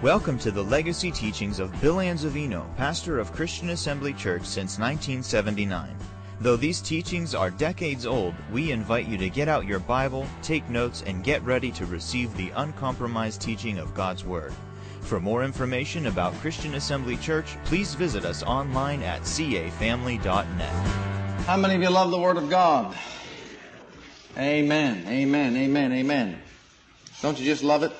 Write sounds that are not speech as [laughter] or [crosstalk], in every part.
Welcome to the legacy teachings of Bill Anzavino, pastor of Christian Assembly Church since 1979. Though these teachings are decades old, we invite you to get out your Bible, take notes, and get ready to receive the uncompromised teaching of God's Word. For more information about Christian Assembly Church, please visit us online at cafamily.net. How many of you love the Word of God? Amen, amen, amen, amen. Don't you just love it?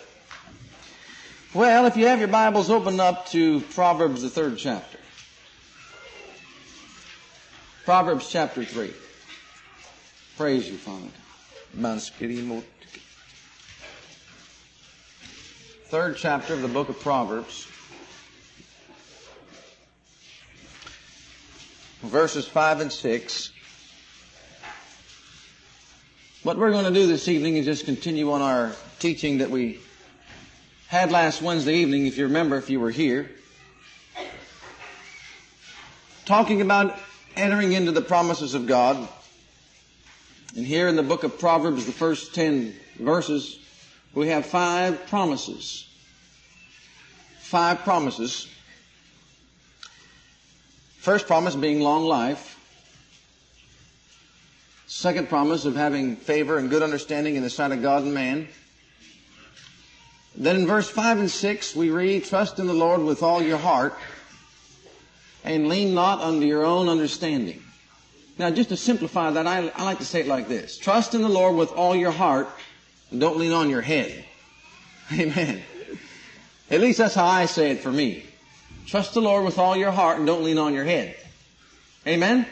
Well, if you have your Bibles open up to Proverbs, the third chapter. Proverbs chapter 3. Praise you, Father. Third chapter of the book of Proverbs. Verses 5 and 6. What we're going to do this evening is just continue on our teaching that we had last Wednesday evening, if you remember, if you were here, talking about entering into the promises of God. And here in the book of Proverbs, the first 10 verses, we have five promises. Five promises. First promise being long life. Second promise of having favor and good understanding in the sight of God and man. Then in verse 5 and 6 we read, Trust in the Lord with all your heart and lean not unto your own understanding. Now just to simplify that, I, I like to say it like this. Trust in the Lord with all your heart and don't lean on your head. [laughs] Amen. At least that's how I say it for me. Trust the Lord with all your heart and don't lean on your head. Amen?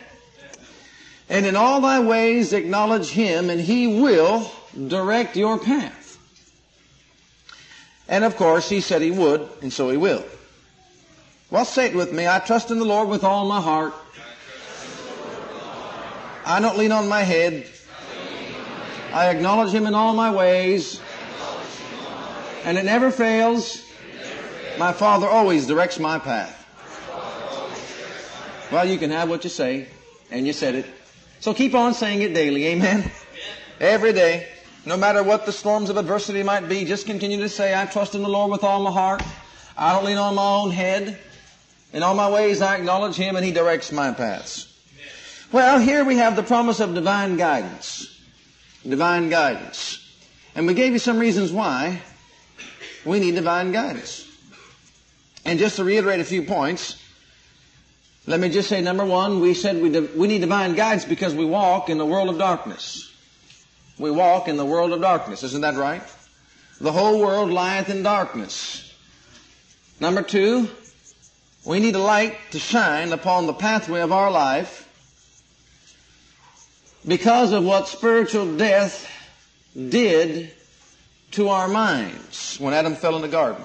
And in all thy ways acknowledge Him and He will direct your path. And of course, he said he would, and so he will. Well, say it with me. I trust in the Lord with all my heart. I don't lean on my head. I acknowledge him in all my ways. And it never fails. My Father always directs my path. Well, you can have what you say, and you said it. So keep on saying it daily. Amen. Every day. No matter what the storms of adversity might be, just continue to say, I trust in the Lord with all my heart. I don't lean on my own head. In all my ways I acknowledge Him and He directs my paths. Well, here we have the promise of divine guidance. Divine guidance. And we gave you some reasons why we need divine guidance. And just to reiterate a few points, let me just say number one, we said we, we need divine guidance because we walk in the world of darkness. We walk in the world of darkness. Isn't that right? The whole world lieth in darkness. Number two, we need a light to shine upon the pathway of our life because of what spiritual death did to our minds when Adam fell in the garden.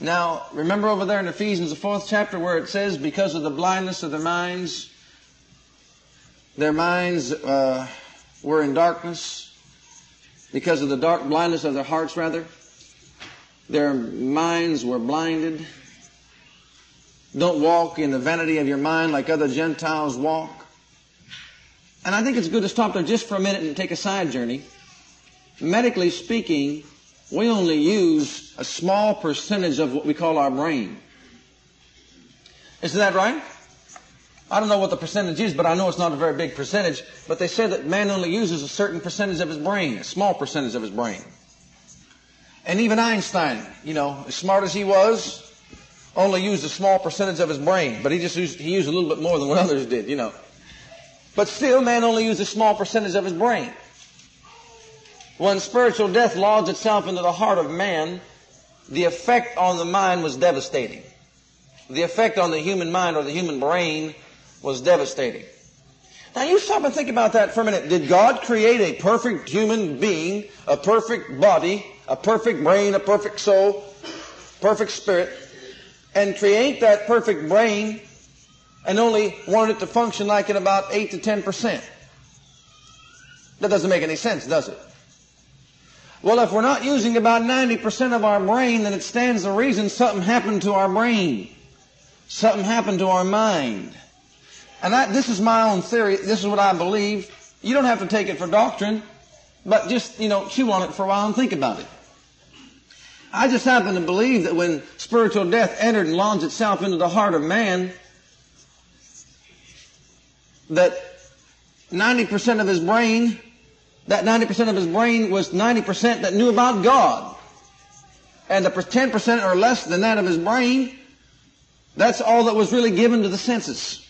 Now, remember over there in Ephesians, the fourth chapter, where it says, because of the blindness of their minds, their minds uh, were in darkness because of the dark blindness of their hearts, rather. Their minds were blinded. Don't walk in the vanity of your mind like other Gentiles walk. And I think it's good to stop there just for a minute and take a side journey. Medically speaking, we only use a small percentage of what we call our brain. Isn't that right? I don't know what the percentage is, but I know it's not a very big percentage. But they say that man only uses a certain percentage of his brain, a small percentage of his brain. And even Einstein, you know, as smart as he was, only used a small percentage of his brain, but he just used, he used a little bit more than what [laughs] others did, you know. But still, man only used a small percentage of his brain. When spiritual death lodged itself into the heart of man, the effect on the mind was devastating. The effect on the human mind or the human brain was devastating. Now you stop and think about that for a minute. Did God create a perfect human being, a perfect body, a perfect brain, a perfect soul, perfect spirit, and create that perfect brain and only want it to function like at about 8 to 10%? That doesn't make any sense, does it? Well, if we're not using about 90% of our brain, then it stands to reason something happened to our brain. Something happened to our mind. And I, this is my own theory. This is what I believe. You don't have to take it for doctrine, but just, you know, chew on it for a while and think about it. I just happen to believe that when spiritual death entered and launched itself into the heart of man, that 90% of his brain, that 90% of his brain was 90% that knew about God. And the 10% or less than that of his brain, that's all that was really given to the senses.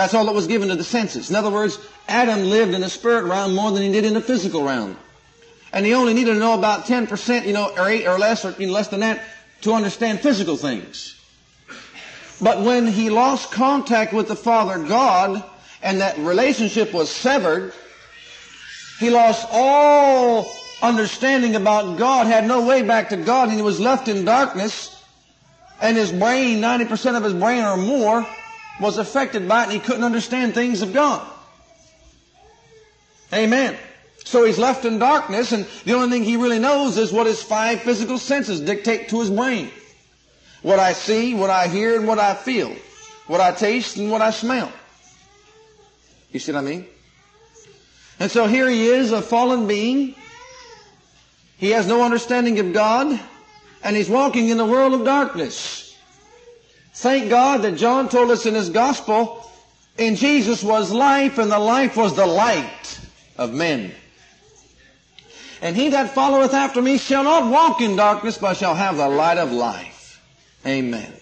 That's all that was given to the senses. In other words, Adam lived in the spirit realm more than he did in the physical realm. And he only needed to know about 10%, you know, or 8 or less, or you know, less than that, to understand physical things. But when he lost contact with the Father God, and that relationship was severed, he lost all understanding about God, had no way back to God, and he was left in darkness, and his brain, 90% of his brain or more, was affected by it, and he couldn't understand things of God. Amen. So he's left in darkness, and the only thing he really knows is what his five physical senses dictate to his brain. What I see, what I hear, and what I feel. What I taste and what I smell. You see what I mean? And so here he is, a fallen being. He has no understanding of God, and he's walking in the world of darkness. Thank God that John told us in his gospel, in Jesus was life, and the life was the light of men. And he that followeth after me shall not walk in darkness, but shall have the light of life. Amen.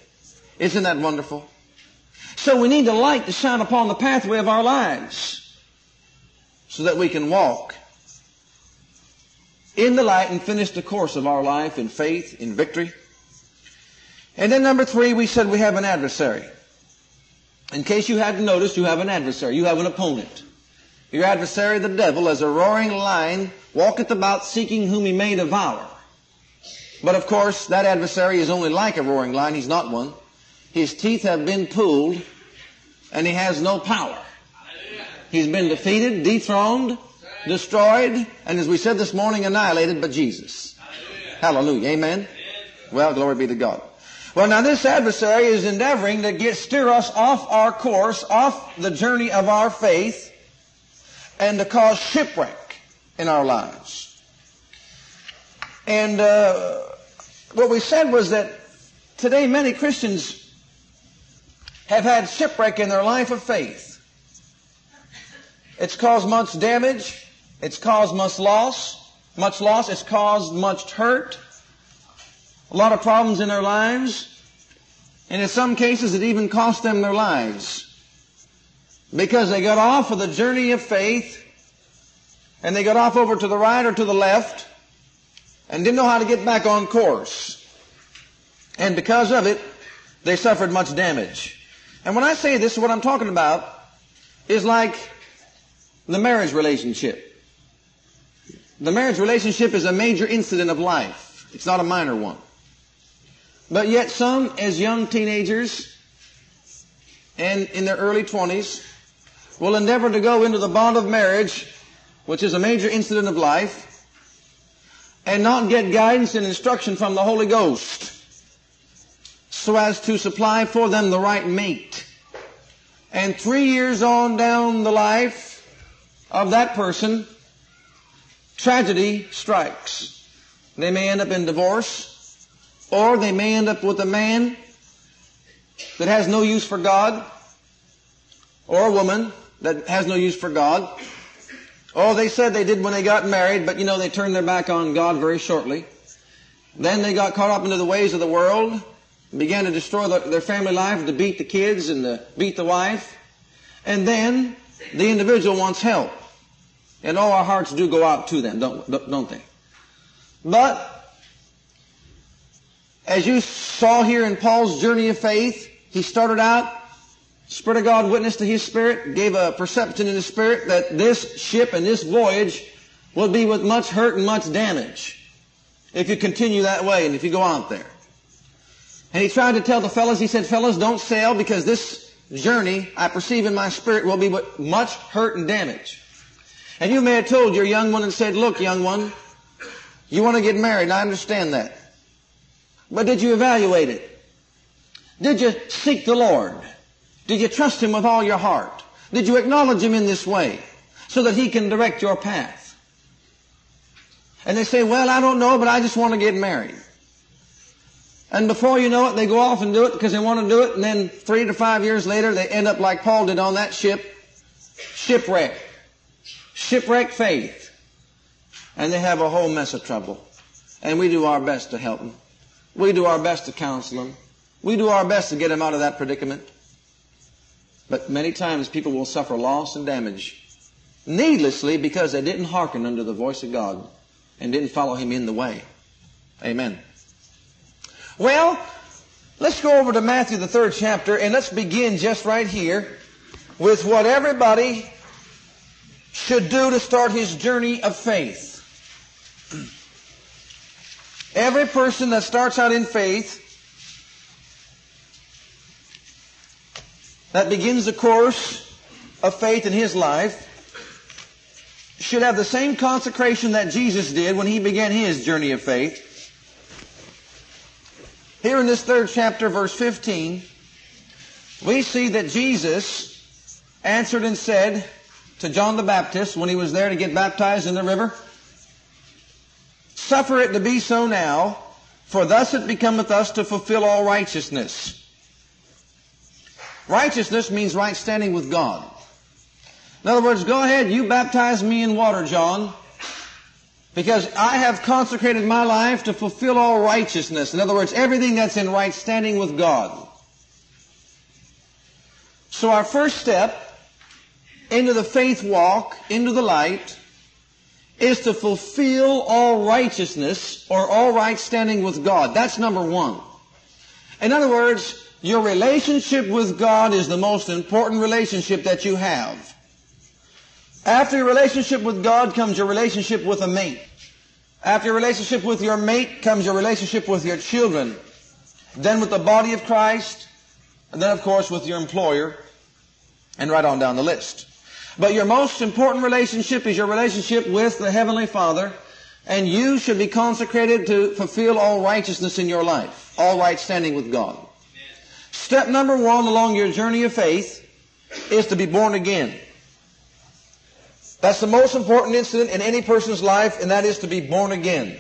Isn't that wonderful? So we need the light to shine upon the pathway of our lives so that we can walk in the light and finish the course of our life in faith, in victory. And then number three, we said we have an adversary. In case you hadn't noticed, you have an adversary. You have an opponent. Your adversary, the devil, as a roaring lion, walketh about seeking whom he may devour. But of course, that adversary is only like a roaring lion. He's not one. His teeth have been pulled, and he has no power. He's been defeated, dethroned, destroyed, and as we said this morning, annihilated by Jesus. Hallelujah. Amen. Well, glory be to God. Well, now this adversary is endeavoring to get steer us off our course, off the journey of our faith, and to cause shipwreck in our lives. And uh, what we said was that today many Christians have had shipwreck in their life of faith. It's caused much damage. It's caused much loss. Much loss. It's caused much hurt. A lot of problems in their lives. And in some cases, it even cost them their lives. Because they got off of the journey of faith and they got off over to the right or to the left and didn't know how to get back on course. And because of it, they suffered much damage. And when I say this, what I'm talking about is like the marriage relationship. The marriage relationship is a major incident of life. It's not a minor one. But yet some, as young teenagers and in their early 20s, will endeavor to go into the bond of marriage, which is a major incident of life, and not get guidance and instruction from the Holy Ghost so as to supply for them the right mate. And three years on down the life of that person, tragedy strikes. They may end up in divorce, or they may end up with a man that has no use for God, or a woman that has no use for God. Oh, they said they did when they got married, but you know, they turned their back on God very shortly. Then they got caught up into the ways of the world, began to destroy the, their family life, to beat the kids and to beat the wife. And then the individual wants help. And all our hearts do go out to them, don't, don't they? But, as you saw here in Paul's journey of faith, he started out Spirit of God witnessed to his spirit, gave a perception in his spirit that this ship and this voyage will be with much hurt and much damage if you continue that way and if you go out there. And he tried to tell the fellows, he said, fellows, don't sail because this journey, I perceive in my spirit, will be with much hurt and damage. And you may have told your young one and said, look, young one, you want to get married, I understand that. But did you evaluate it? Did you seek the Lord? Did you trust Him with all your heart? Did you acknowledge Him in this way so that He can direct your path? And they say, well, I don't know, but I just want to get married. And before you know it, they go off and do it because they want to do it. And then three to five years later, they end up like Paul did on that ship. Shipwreck. Shipwreck faith. And they have a whole mess of trouble. And we do our best to help them. We do our best to counsel them. We do our best to get them out of that predicament. But many times people will suffer loss and damage needlessly because they didn't hearken unto the voice of God and didn't follow Him in the way. Amen. Well, let's go over to Matthew the third chapter and let's begin just right here with what everybody should do to start his journey of faith. Every person that starts out in faith that begins the course of faith in his life should have the same consecration that Jesus did when he began his journey of faith. Here in this third chapter, verse 15, we see that Jesus answered and said to John the Baptist when he was there to get baptized in the river, Suffer it to be so now, for thus it becometh us to fulfill all righteousness. Righteousness means right standing with God. In other words, go ahead, you baptize me in water, John, because I have consecrated my life to fulfill all righteousness. In other words, everything that's in right standing with God. So our first step into the faith walk, into the light, is to fulfill all righteousness or all right standing with God. That's number one. In other words, your relationship with God is the most important relationship that you have. After your relationship with God comes your relationship with a mate. After your relationship with your mate comes your relationship with your children. Then with the body of Christ. And then of course with your employer. And right on down the list. But your most important relationship is your relationship with the Heavenly Father. And you should be consecrated to fulfill all righteousness in your life. All right standing with God. Step number one along your journey of faith is to be born again. That's the most important incident in any person's life, and that is to be born again.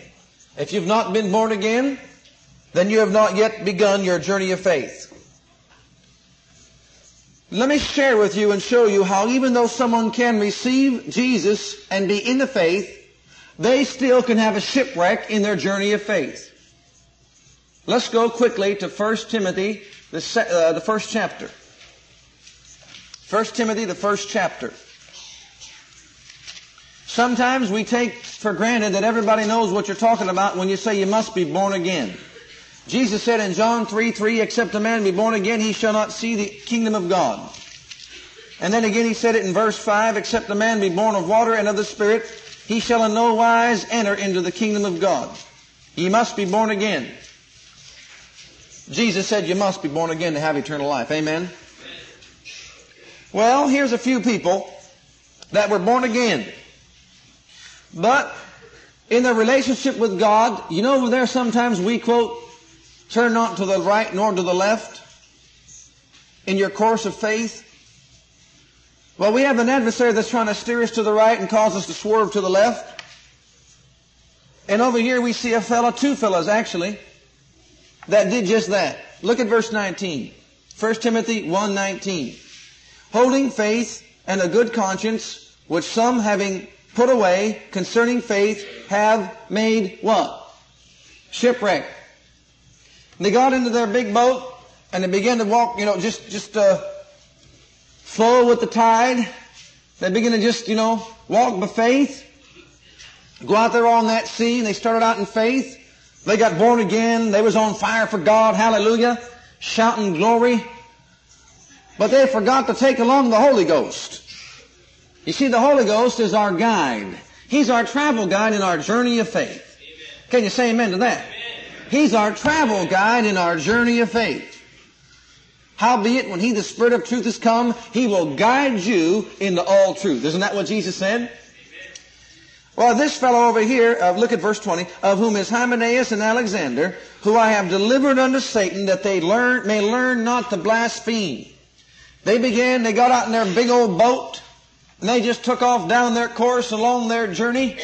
If you've not been born again, then you have not yet begun your journey of faith. Let me share with you and show you how even though someone can receive Jesus and be in the faith, they still can have a shipwreck in their journey of faith. Let's go quickly to 1 Timothy the, se- uh, the first chapter. 1 Timothy, the first chapter. Sometimes we take for granted that everybody knows what you're talking about when you say you must be born again. Jesus said in John 3, 3, except a man be born again, he shall not see the kingdom of God. And then again he said it in verse 5, except a man be born of water and of the Spirit, he shall in no wise enter into the kingdom of God. Ye must be born again. Jesus said you must be born again to have eternal life. Amen? Well, here's a few people that were born again. But in their relationship with God, you know there sometimes we quote, turn not to the right nor to the left in your course of faith. Well, we have an adversary that's trying to steer us to the right and cause us to swerve to the left. And over here we see a fellow, two fellows actually, that did just that. Look at verse 19. 1 Timothy 1.19. Holding faith and a good conscience, which some having put away concerning faith have made what? Shipwreck. They got into their big boat and they began to walk, you know, just, just, uh, flow with the tide. They began to just, you know, walk by faith. Go out there on that sea and they started out in faith. They got born again. They was on fire for God. Hallelujah. Shouting glory. But they forgot to take along the Holy Ghost. You see, the Holy Ghost is our guide. He's our travel guide in our journey of faith. Can you say amen to that? He's our travel guide in our journey of faith. Howbeit, when He, the Spirit of truth, is come, He will guide you into all truth. Isn't that what Jesus said? Well, this fellow over here, uh, look at verse 20, of whom is Hymenaeus and Alexander, who I have delivered unto Satan that they learn, may learn not to blaspheme. They began, they got out in their big old boat, and they just took off down their course along their journey.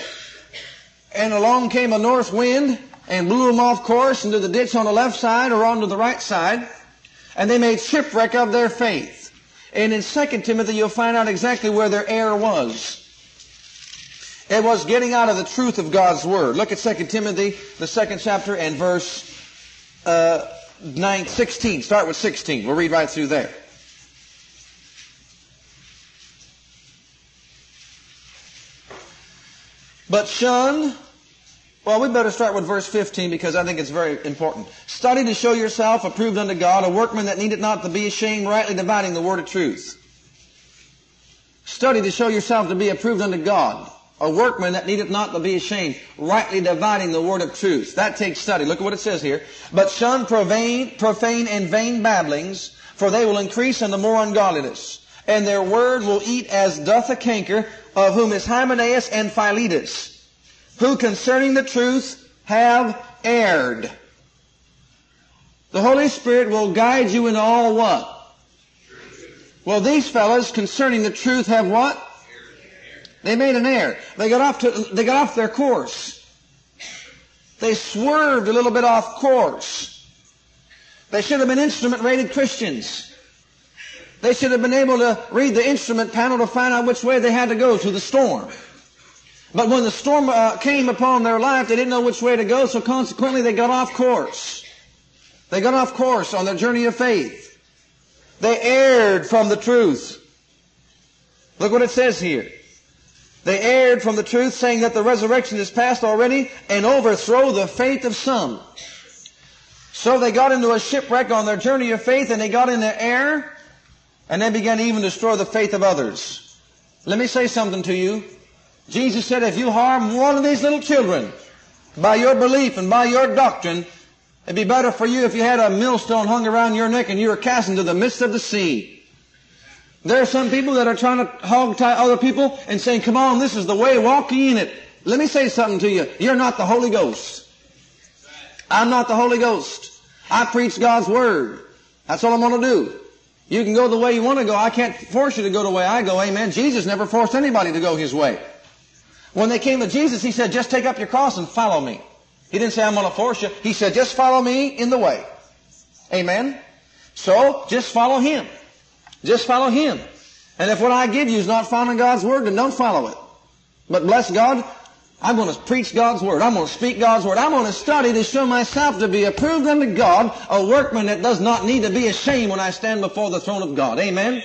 and along came a north wind and blew them off course into the ditch on the left side or onto the right side, and they made shipwreck of their faith. And in 2 Timothy, you'll find out exactly where their error was. It was getting out of the truth of God's Word. Look at 2 Timothy, the second chapter, and verse uh, 9, 16. Start with 16. We'll read right through there. But shun, well, we better start with verse 15 because I think it's very important. Study to show yourself approved unto God, a workman that needed not to be ashamed, rightly dividing the word of truth. Study to show yourself to be approved unto God, a workman that needeth not to be ashamed, rightly dividing the word of truth. That takes study. Look at what it says here. But shun profane, profane and vain babblings, for they will increase unto more ungodliness. And their word will eat as doth a canker, of whom is Hymenaeus and Philetus, who concerning the truth have erred. The Holy Spirit will guide you in all what? Well, these fellows concerning the truth have what? They made an error. They got off to, they got off their course. They swerved a little bit off course. They should have been instrument rated Christians. They should have been able to read the instrument panel to find out which way they had to go through the storm. But when the storm uh, came upon their life, they didn't know which way to go, so consequently they got off course. They got off course on their journey of faith. They erred from the truth. Look what it says here. They erred from the truth, saying that the resurrection is past already, and overthrow the faith of some. So they got into a shipwreck on their journey of faith, and they got into error, and they began to even destroy the faith of others. Let me say something to you. Jesus said, if you harm one of these little children by your belief and by your doctrine, it'd be better for you if you had a millstone hung around your neck and you were cast into the midst of the sea. There are some people that are trying to hog tie other people and saying, come on, this is the way, walk ye in it. Let me say something to you. You're not the Holy Ghost. I'm not the Holy Ghost. I preach God's Word. That's all I'm going to do. You can go the way you want to go. I can't force you to go the way I go. Amen. Jesus never forced anybody to go his way. When they came to Jesus, he said, just take up your cross and follow me. He didn't say, I'm going to force you. He said, just follow me in the way. Amen. So, just follow him. Just follow Him. And if what I give you is not following God's Word, then don't follow it. But bless God, I'm going to preach God's Word. I'm going to speak God's Word. I'm going to study to show myself to be approved unto God, a workman that does not need to be ashamed when I stand before the throne of God. Amen? Amen.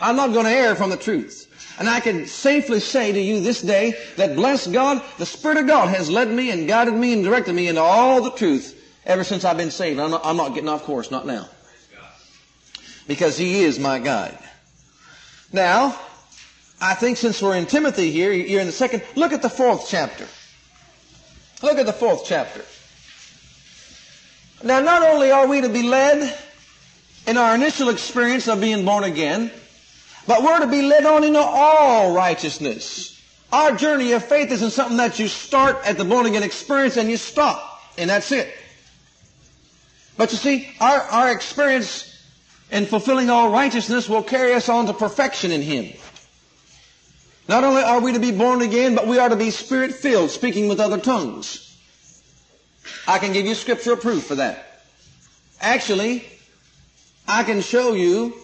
I'm not going to err from the truth. And I can safely say to you this day that bless God, the Spirit of God has led me and guided me and directed me into all the truth ever since I've been saved. I'm not, I'm not getting off course, not now because he is my guide. Now, I think since we're in Timothy here, you're in the second, look at the fourth chapter. Look at the fourth chapter. Now, not only are we to be led in our initial experience of being born again, but we're to be led on into all righteousness. Our journey of faith isn't something that you start at the born again experience and you stop, and that's it. But you see, our, our experience and fulfilling all righteousness will carry us on to perfection in Him. Not only are we to be born again, but we are to be spirit filled, speaking with other tongues. I can give you scriptural proof for that. Actually, I can show you,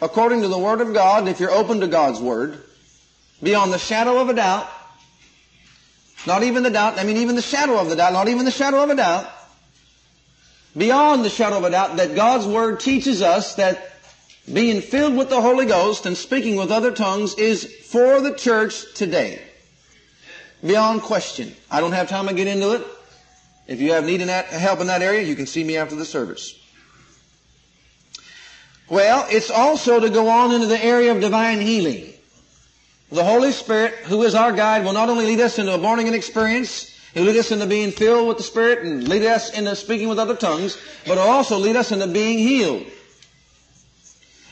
according to the Word of God, if you're open to God's Word, beyond the shadow of a doubt, not even the doubt, I mean even the shadow of the doubt, not even the shadow of a doubt, beyond the shadow of a doubt that God's Word teaches us that being filled with the Holy Ghost and speaking with other tongues is for the church today. Beyond question. I don't have time to get into it. If you have need in that, help in that area, you can see me after the service. Well, it's also to go on into the area of divine healing. The Holy Spirit, who is our guide, will not only lead us into a born again experience, He'll lead us into being filled with the Spirit and lead us into speaking with other tongues, but he'll also lead us into being healed.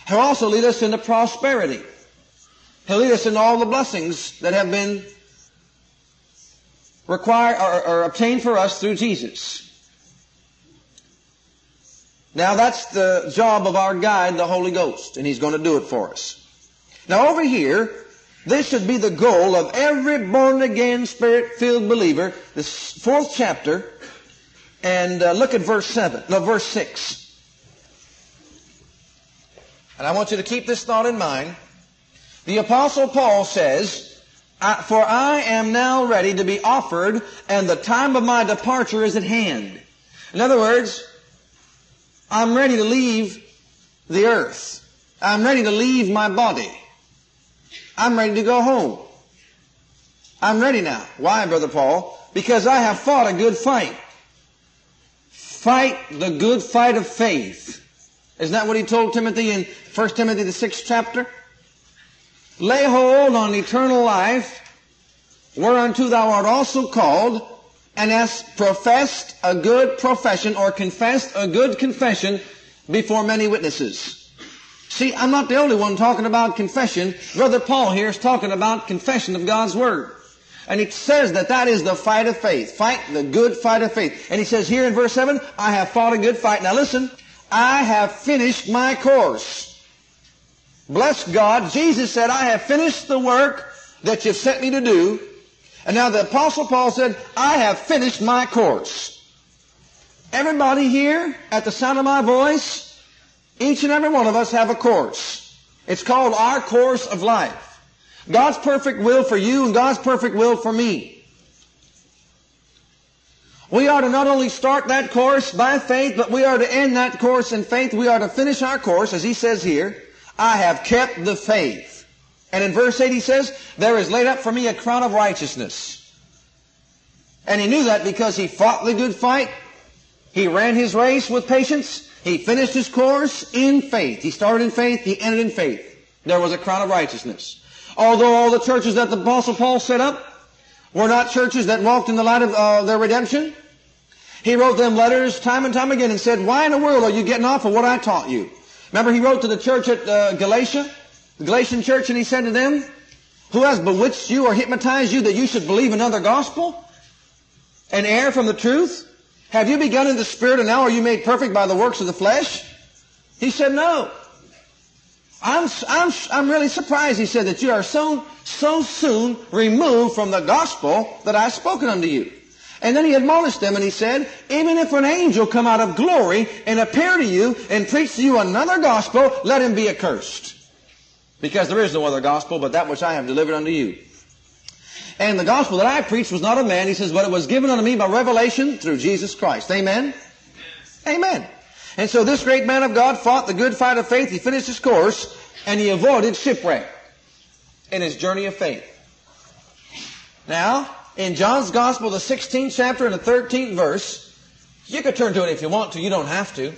He'll also lead us into prosperity. He'll lead us into all the blessings that have been required or, or obtained for us through Jesus. Now that's the job of our guide, the Holy Ghost, and He's going to do it for us. Now over here, This should be the goal of every born again, spirit filled believer. This fourth chapter, and uh, look at verse 7, no, verse 6. And I want you to keep this thought in mind. The apostle Paul says, For I am now ready to be offered, and the time of my departure is at hand. In other words, I'm ready to leave the earth. I'm ready to leave my body. I'm ready to go home. I'm ready now. Why, Brother Paul? Because I have fought a good fight. Fight the good fight of faith. Isn't that what he told Timothy in 1 Timothy the sixth chapter? Lay hold on eternal life, whereunto thou art also called, and hast professed a good profession or confessed a good confession before many witnesses. See, I'm not the only one talking about confession. Brother Paul here is talking about confession of God's Word. And he says that that is the fight of faith. Fight the good fight of faith. And he says here in verse 7, I have fought a good fight. Now listen, I have finished my course. Bless God. Jesus said, I have finished the work that you've sent me to do. And now the apostle Paul said, I have finished my course. Everybody here at the sound of my voice, each and every one of us have a course. It's called our course of life. God's perfect will for you and God's perfect will for me. We are to not only start that course by faith, but we are to end that course in faith. We are to finish our course, as he says here, I have kept the faith. And in verse 8 he says, there is laid up for me a crown of righteousness. And he knew that because he fought the good fight. He ran his race with patience. He finished his course in faith. He started in faith. He ended in faith. There was a crown of righteousness. Although all the churches that the Apostle Paul set up were not churches that walked in the light of uh, their redemption, he wrote them letters time and time again and said, why in the world are you getting off of what I taught you? Remember he wrote to the church at uh, Galatia, the Galatian church, and he said to them, who has bewitched you or hypnotized you that you should believe another gospel and err from the truth? Have you begun in the Spirit and now are you made perfect by the works of the flesh? He said, no. I'm, I'm, I'm really surprised, he said, that you are so, so soon removed from the gospel that I've spoken unto you. And then he admonished them and he said, even if an angel come out of glory and appear to you and preach to you another gospel, let him be accursed. Because there is no other gospel but that which I have delivered unto you. And the gospel that I preached was not of man, he says, but it was given unto me by revelation through Jesus Christ. Amen? Amen. And so this great man of God fought the good fight of faith, he finished his course, and he avoided shipwreck in his journey of faith. Now, in John's Gospel, the 16th chapter and the 13th verse. You could turn to it if you want to, you don't have to.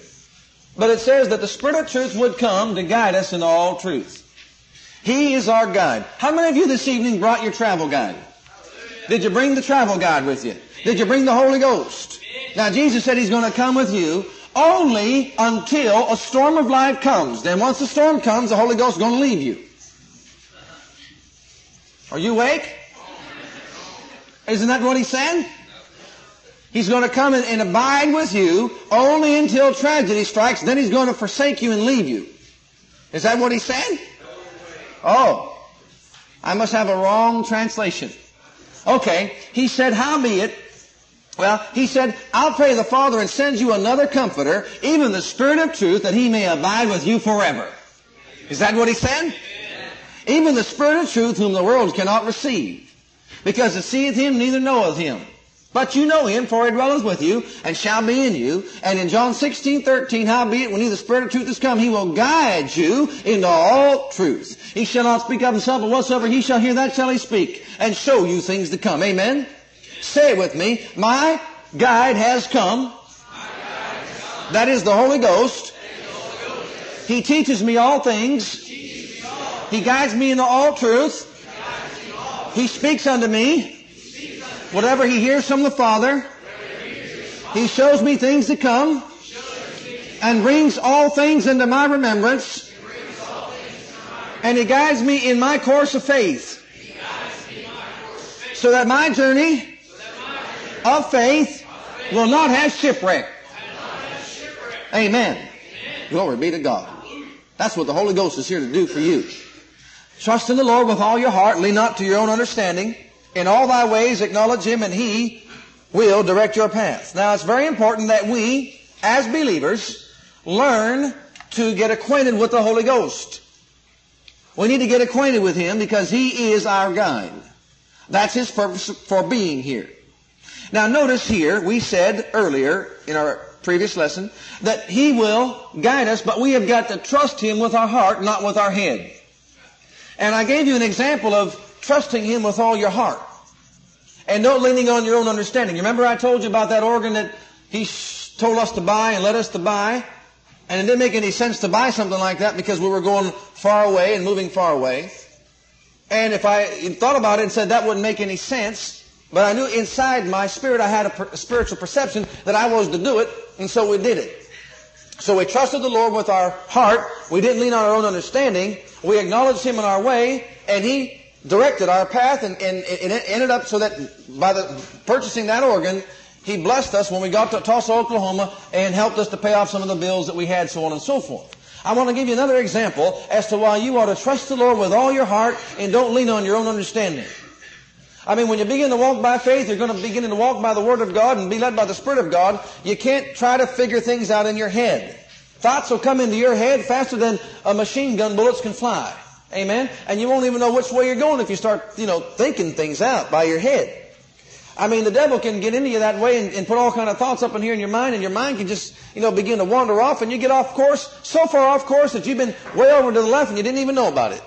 But it says that the Spirit of truth would come to guide us in all truth. He is our guide. How many of you this evening brought your travel guide? Did you bring the travel guide with you? Did you bring the Holy Ghost? Now Jesus said He's going to come with you only until a storm of life comes. Then once the storm comes, the Holy Ghost is going to leave you. Are you awake? Isn't that what he said? He's going to come and, and abide with you only until tragedy strikes. Then he's going to forsake you and leave you. Is that what he said? Oh. I must have a wrong translation. Okay. He said, howbeit, well, he said, I'll pray the Father and send you another comforter, even the Spirit of truth, that he may abide with you forever. Is that what he said? Even the Spirit of truth whom the world cannot receive because it seeth him, neither knoweth him. But you know him, for he dwelleth with you, and shall be in you. And in John 16, 13, howbeit, when he, the Spirit of truth is come, he will guide you into all truth. He shall not speak of himself, but whatsoever he shall hear, that shall he speak, and show you things to come. Amen? Say it with me. My guide has come. Guide has come. That is the Holy Ghost. He teaches me all things. He guides me into all truth. He speaks unto me whatever he hears from the Father. He shows me things to come and brings all things into my remembrance. And he guides me in my course of faith. So that my journey of faith will not have shipwreck. Amen. Glory be to God. That's what the Holy Ghost is here to do for you. Trust in the Lord with all your heart. Lean not to your own understanding. In all thy ways acknowledge Him and He will direct your path. Now it's very important that we, as believers, learn to get acquainted with the Holy Ghost. We need to get acquainted with Him because He is our guide. That's His purpose for being here. Now notice here, we said earlier in our previous lesson, that He will guide us, but we have got to trust Him with our heart, not with our head. And I gave you an example of trusting Him with all your heart. And not leaning on your own understanding. You remember I told you about that organ that He told us to buy and led us to buy? And it didn't make any sense to buy something like that because we were going far away and moving far away. And if I thought about it and said that wouldn't make any sense, but I knew inside my spirit I had a, per- a spiritual perception that I was to do it, and so we did it. So we trusted the Lord with our heart. We didn't lean on our own understanding. We acknowledged Him in our way, and He directed our path, and, and, and it ended up so that by the purchasing that organ, He blessed us when we got to Tulsa, Oklahoma, and helped us to pay off some of the bills that we had, so on and so forth. I want to give you another example as to why you ought to trust the Lord with all your heart and don't lean on your own understanding. I mean, when you begin to walk by faith, you're going to begin to walk by the Word of God and be led by the Spirit of God. You can't try to figure things out in your head. Thoughts will come into your head faster than a machine gun bullets can fly. Amen? And you won't even know which way you're going if you start, you know, thinking things out by your head. I mean, the devil can get into you that way and, and, put all kind of thoughts up in here in your mind, and your mind can just, you know, begin to wander off, and you get off course, so far off course that you've been way over to the left and you didn't even know about it.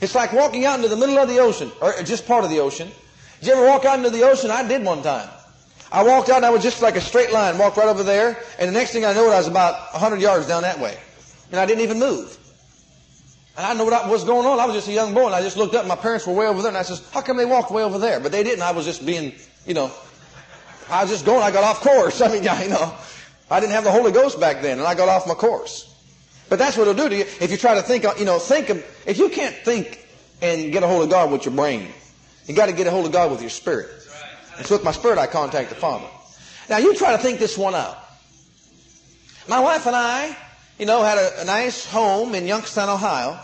It's like walking out into the middle of the ocean, or just part of the ocean. Did you ever walk out into the ocean? I did one time. I walked out and I was just like a straight line, walked right over there, and the next thing I know, it, I was about 100 yards down that way. And I didn't even move. And I know what was going on. I was just a young boy, and I just looked up. My parents were way over there, and I says, "How come they walked way over there?" But they didn't. I was just being, you know, I was just going. I got off course. [laughs] I mean, yeah, you know, I didn't have the Holy Ghost back then, and I got off my course. But that's what it'll do to you if you try to think. You know, think of if you can't think and get a hold of God with your brain. You got to get a hold of God with your spirit. It's with my spirit I contact the Father. Now you try to think this one out. My wife and I, you know, had a, a nice home in Youngstown, Ohio.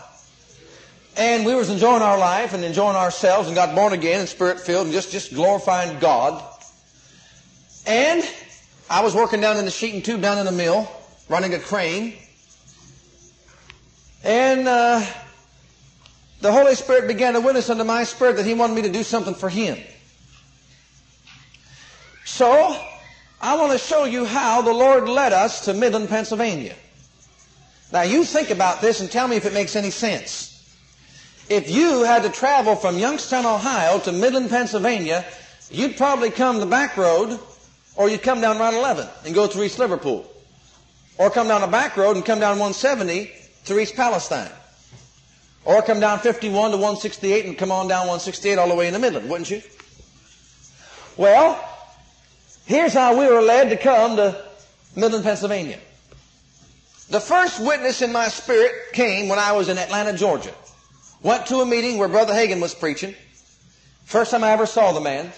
And we was enjoying our life and enjoying ourselves and got born again and spirit filled and just, just glorifying God. And I was working down in the sheet and tube down in the mill, running a crane. And uh, the Holy Spirit began to witness unto my spirit that He wanted me to do something for Him. So, I want to show you how the Lord led us to Midland, Pennsylvania. Now, you think about this and tell me if it makes any sense. If you had to travel from Youngstown, Ohio to Midland, Pennsylvania, you'd probably come the back road or you'd come down Route 11 and go through East Liverpool. Or come down the back road and come down 170 to East Palestine. Or come down 51 to 168 and come on down 168 all the way in the Midland, wouldn't you? Well, here's how we were led to come to Midland, Pennsylvania. The first witness in my spirit came when I was in Atlanta, Georgia. Went to a meeting where Brother Hagin was preaching. First time I ever saw the man.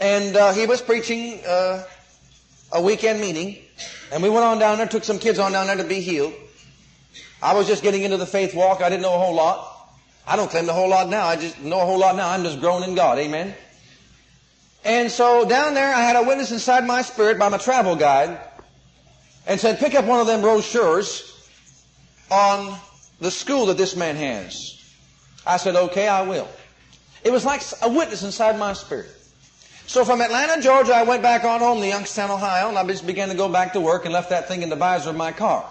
And uh, he was preaching uh, a weekend meeting. And we went on down there, took some kids on down there to be healed. I was just getting into the faith walk. I didn't know a whole lot. I don't claim the whole lot now. I just know a whole lot now. I'm just growing in God. Amen. And so down there, I had a witness inside my spirit by my travel guide and said, pick up one of them brochures on the school that this man has. I said, okay, I will. It was like a witness inside my spirit. So from Atlanta, Georgia, I went back on home to Youngstown, Ohio, and I just began to go back to work and left that thing in the visor of my car.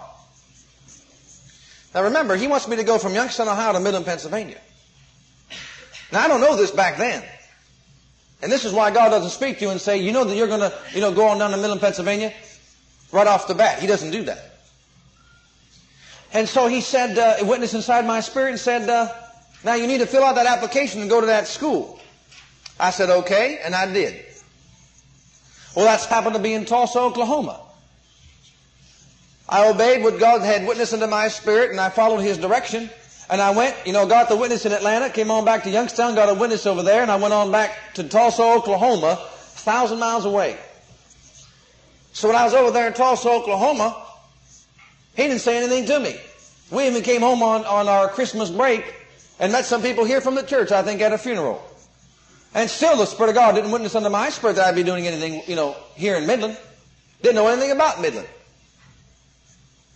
Now remember, he wants me to go from Youngstown, Ohio to Midland, Pennsylvania. Now I don't know this back then. And this is why God doesn't speak to you and say, you know that you're to, you know, go on down to Midland, Pennsylvania right off the bat. He doesn't do that. And so he said, uh, a witness inside my spirit and said, uh, now you need to fill out that application and go to that school. I said, okay, and I did. Well, that's happened to be in Tulsa, Oklahoma. I obeyed what God had witnessed into my spirit and I followed his direction. And I went, you know, got the witness in Atlanta, came on back to Youngstown, got a witness over there, and I went on back to Tulsa, Oklahoma, a thousand miles away. So when I was over there in Tulsa, Oklahoma, he didn't say anything to me. We even came home on, on our Christmas break And met some people here from the church, I think, at a funeral. And still the Spirit of God didn't witness under my spirit that I'd be doing anything, you know, here in Midland. Didn't know anything about Midland.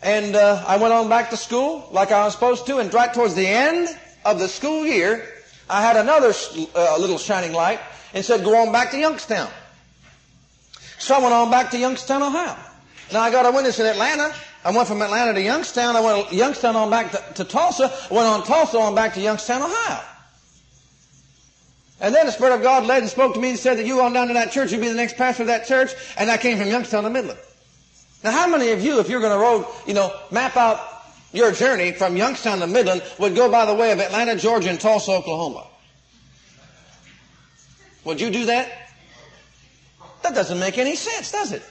And uh, I went on back to school like I was supposed to, and right towards the end of the school year, I had another uh, little shining light and said, go on back to Youngstown. So I went on back to Youngstown, Ohio. Now I got a witness in Atlanta. I went from Atlanta to Youngstown. I went Youngstown on back to, to Tulsa. I went on Tulsa on back to Youngstown, Ohio. And then the Spirit of God led and spoke to me and said that you on down to that church, you'll be the next pastor of that church. And I came from Youngstown to Midland. Now how many of you, if you're going to road, you know, map out your journey from Youngstown to Midland, would go by the way of Atlanta, Georgia, and Tulsa, Oklahoma? Would you do that? That doesn't make any sense, does it?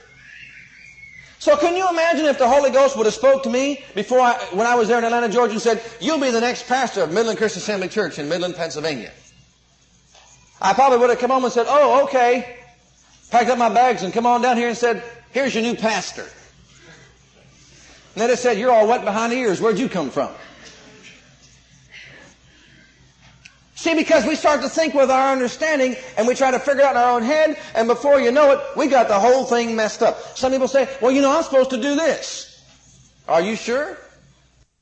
So can you imagine if the Holy Ghost would have spoke to me before I, when I was there in Atlanta, Georgia and said, you'll be the next pastor of Midland Christian Assembly Church in Midland, Pennsylvania. I probably would have come home and said, oh, okay. Packed up my bags and come on down here and said, here's your new pastor. And then it said, you're all wet behind the ears. Where'd you come from? See, because we start to think with our understanding and we try to figure it out in our own head, and before you know it, we got the whole thing messed up. Some people say, well, you know, I'm supposed to do this. Are you sure?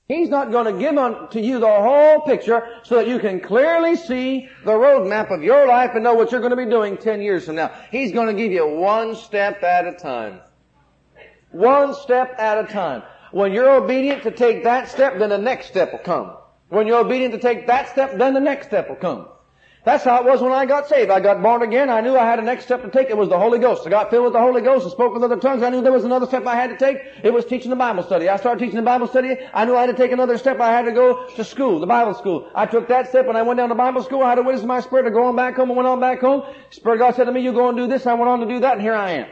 He's not going to give unto you the whole picture so that you can clearly see the roadmap of your life and know what you're going to be doing 10 years from now. He's going to give you one step at a time. One step at a time. When you're obedient to take that step, then the next step will come. When you're obedient to take that step, then the next step will come. That's how it was when I got saved. I got born again. I knew I had a next step to take. It was the Holy Ghost. I got filled with the Holy Ghost and spoke with other tongues. I knew there was another step I had to take. It was teaching the Bible study. I started teaching the Bible study. I knew I had to take another step. I had to go to school, the Bible school. I took that step and I went down to Bible school. I had a witness my spirit to go on back home. I went on back home. Spirit of God said to me, you go and do this. I went on to do that and here I am.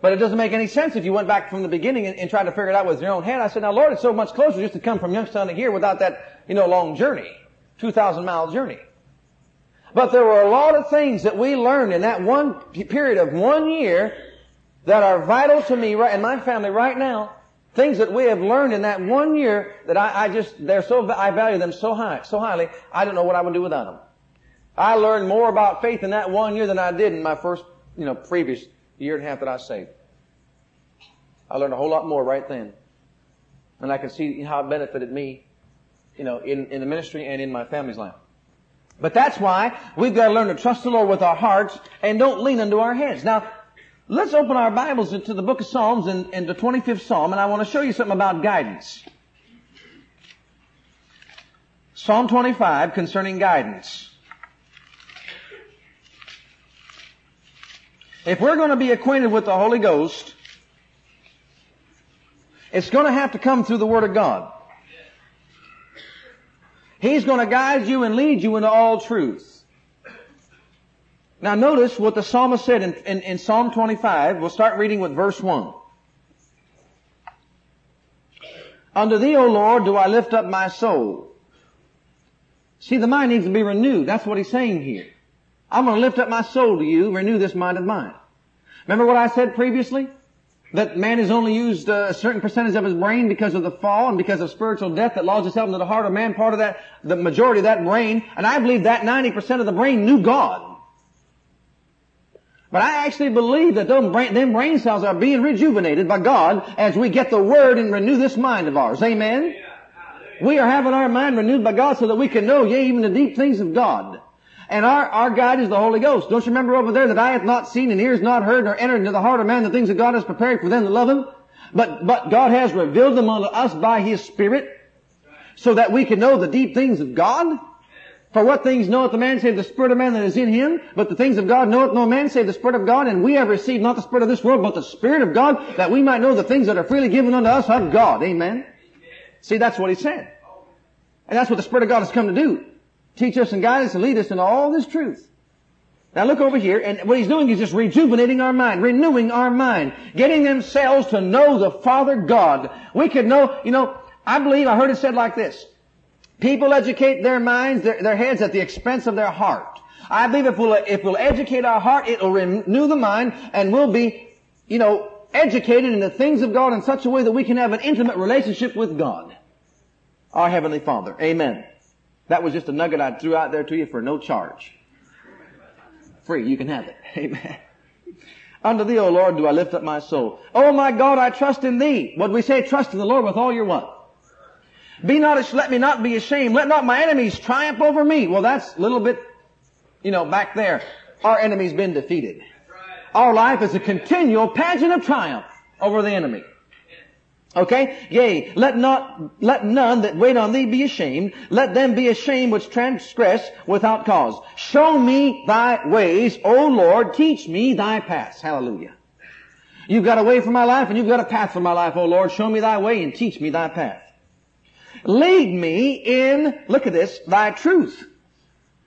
But it doesn't make any sense if you went back from the beginning and, and tried to figure it out with your own head. I said, now Lord, it's so much closer just to come from Youngstown to here without that, you know, long journey. 2,000 mile journey. But there were a lot of things that we learned in that one period of one year that are vital to me right, and my family right now. Things that we have learned in that one year that I, I just, they're so, I value them so high, so highly, I don't know what I would do without them. I learned more about faith in that one year than I did in my first, you know, previous year and a half that I saved. I learned a whole lot more right then. And I can see how it benefited me, you know, in, in the ministry and in my family's life. But that's why we've got to learn to trust the Lord with our hearts and don't lean into our heads. Now, let's open our Bibles into the book of Psalms and, and the 25th Psalm, and I want to show you something about guidance. Psalm 25 concerning guidance. If we're going to be acquainted with the Holy Ghost, it's going to have to come through the Word of God. He's going to guide you and lead you into all truth. Now notice what the psalmist said in, in, in Psalm 25. We'll start reading with verse 1. Unto thee, O Lord, do I lift up my soul. See, the mind needs to be renewed. That's what he's saying here. I'm going to lift up my soul to you, renew this mind of mine. Remember what I said previously? that man has only used uh, a certain percentage of his brain because of the fall and because of spiritual death that lodged itself into the heart of man, part of that, the majority of that brain, and I believe that 90% of the brain knew God. But I actually believe that those brain, them brain cells are being rejuvenated by God as we get the Word and renew this mind of ours. Amen? We are having our mind renewed by God so that we can know, yea, even the deep things of God. And our, our guide is the Holy Ghost. Don't you remember over there that I have not seen and ears not heard nor entered into the heart of man the things that God has prepared for them that love Him? But, but God has revealed them unto us by His Spirit so that we can know the deep things of God. For what things knoweth the man save the Spirit of man that is in him? But the things of God knoweth no man save the Spirit of God. And we have received not the Spirit of this world, but the Spirit of God, that we might know the things that are freely given unto us of God. Amen. See, that's what he said. And that's what the Spirit of God has come to do teach us and guide us and lead us into all this truth. Now look over here, and what he's doing is just rejuvenating our mind, renewing our mind, getting themselves to know the Father God. We could know, you know, I believe, I heard it said like this. People educate their minds, their, their heads at the expense of their heart. I believe if we'll, if we'll educate our heart, it'll renew the mind, and we'll be, you know, educated in the things of God in such a way that we can have an intimate relationship with God. our Heavenly Father. Amen. That was just a nugget I threw out there to you for no charge. Free, you can have it. [laughs] Amen. Unto thee, O Lord, do I lift up my soul. O my God, I trust in thee. What we say, trust in the Lord with all your what? Be not, let me not be ashamed. Let not my enemies triumph over me. Well, that's a little bit, you know, back there. Our enemy's been defeated. Our life is a continual pageant of triumph over the enemy. Okay? Yea, let not, let none that wait on thee be ashamed. Let them be ashamed which transgress without cause. Show me thy ways, O Lord. Teach me thy paths. Hallelujah. You've got a way for my life and you've got a path for my life, O Lord. Show me thy way and teach me thy path. Lead me in, look at this, thy truth.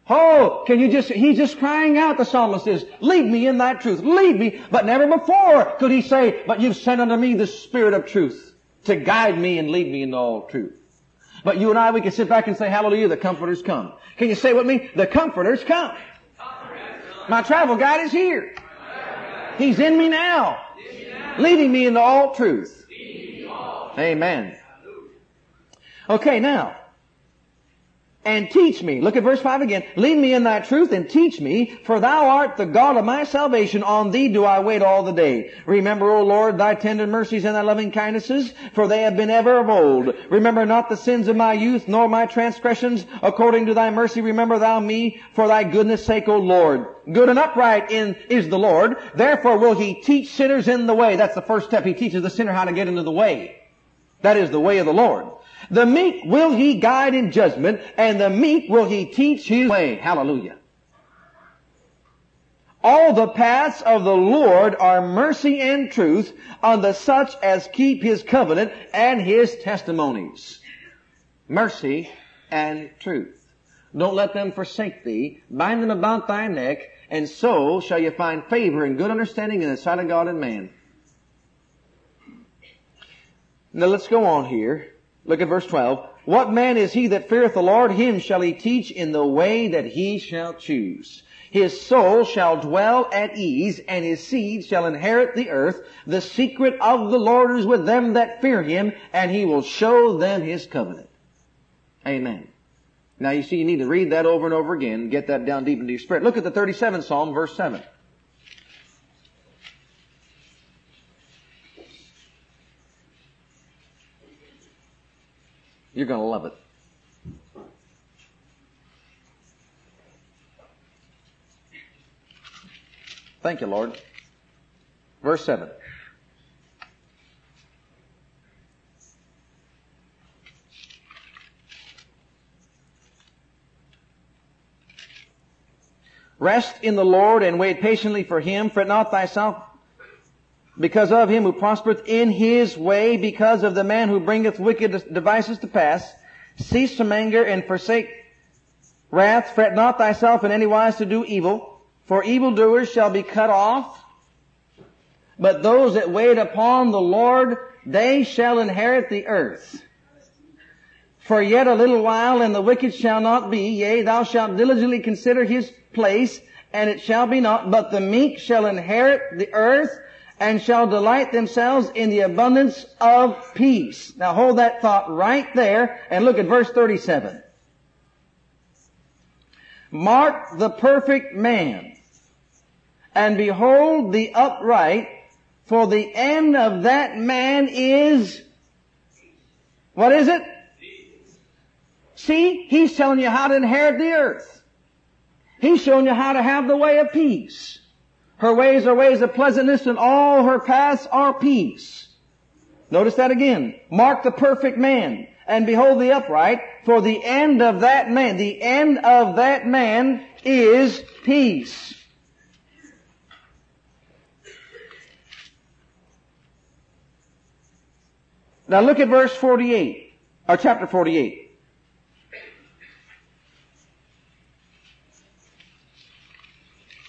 Oh, can you just, he's just crying out, the psalmist is, lead me in thy truth, lead me, but never before could he say, but you've sent unto me the spirit of truth to guide me and lead me into all truth. But you and I, we can sit back and say, hallelujah, the comforter's come. Can you say with me? The comforter's come. My travel guide is here. He's in me now. Leading me into all truth. Amen. Okay, now, and teach me. Look at verse 5 again. Lead me in thy truth and teach me, for thou art the God of my salvation. On thee do I wait all the day. Remember, O Lord, thy tender mercies and thy loving kindnesses, for they have been ever of old. Remember not the sins of my youth, nor my transgressions. According to thy mercy, remember thou me for thy goodness sake, O Lord. Good and upright in, is the Lord. Therefore will he teach sinners in the way. That's the first step. He teaches the sinner how to get into the way. That is the way of the Lord. The meek will he guide in judgment, and the meek will he teach his way. Hallelujah. All the paths of the Lord are mercy and truth unto such as keep his covenant and his testimonies. Mercy and truth. Don't let them forsake thee. Bind them about thy neck, and so shall you find favor and good understanding in the sight of God and man. Now let's go on here. Look at verse 12. What man is he that feareth the Lord? Him shall he teach in the way that he shall choose. His soul shall dwell at ease, and his seed shall inherit the earth. The secret of the Lord is with them that fear him, and he will show them his covenant. Amen. Now you see, you need to read that over and over again, get that down deep into your spirit. Look at the 37th Psalm, verse 7. You're going to love it. Thank you, Lord. Verse 7. Rest in the Lord and wait patiently for Him. Fret not thyself because of him who prospereth in his way, because of the man who bringeth wicked devices to pass. Cease from anger and forsake wrath. Fret not thyself in any wise to do evil, for evildoers shall be cut off. But those that wait upon the Lord, they shall inherit the earth. For yet a little while and the wicked shall not be, yea, thou shalt diligently consider his place, and it shall be not, but the meek shall inherit the earth, and shall delight themselves in the abundance of peace. Now hold that thought right there and look at verse 37. Mark the perfect man and behold the upright for the end of that man is what is it? See, he's telling you how to inherit the earth. He's showing you how to have the way of peace. Her ways are ways of pleasantness and all her paths are peace. Notice that again. Mark the perfect man and behold the upright, for the end of that man, the end of that man is peace. Now look at verse 48, or chapter 48.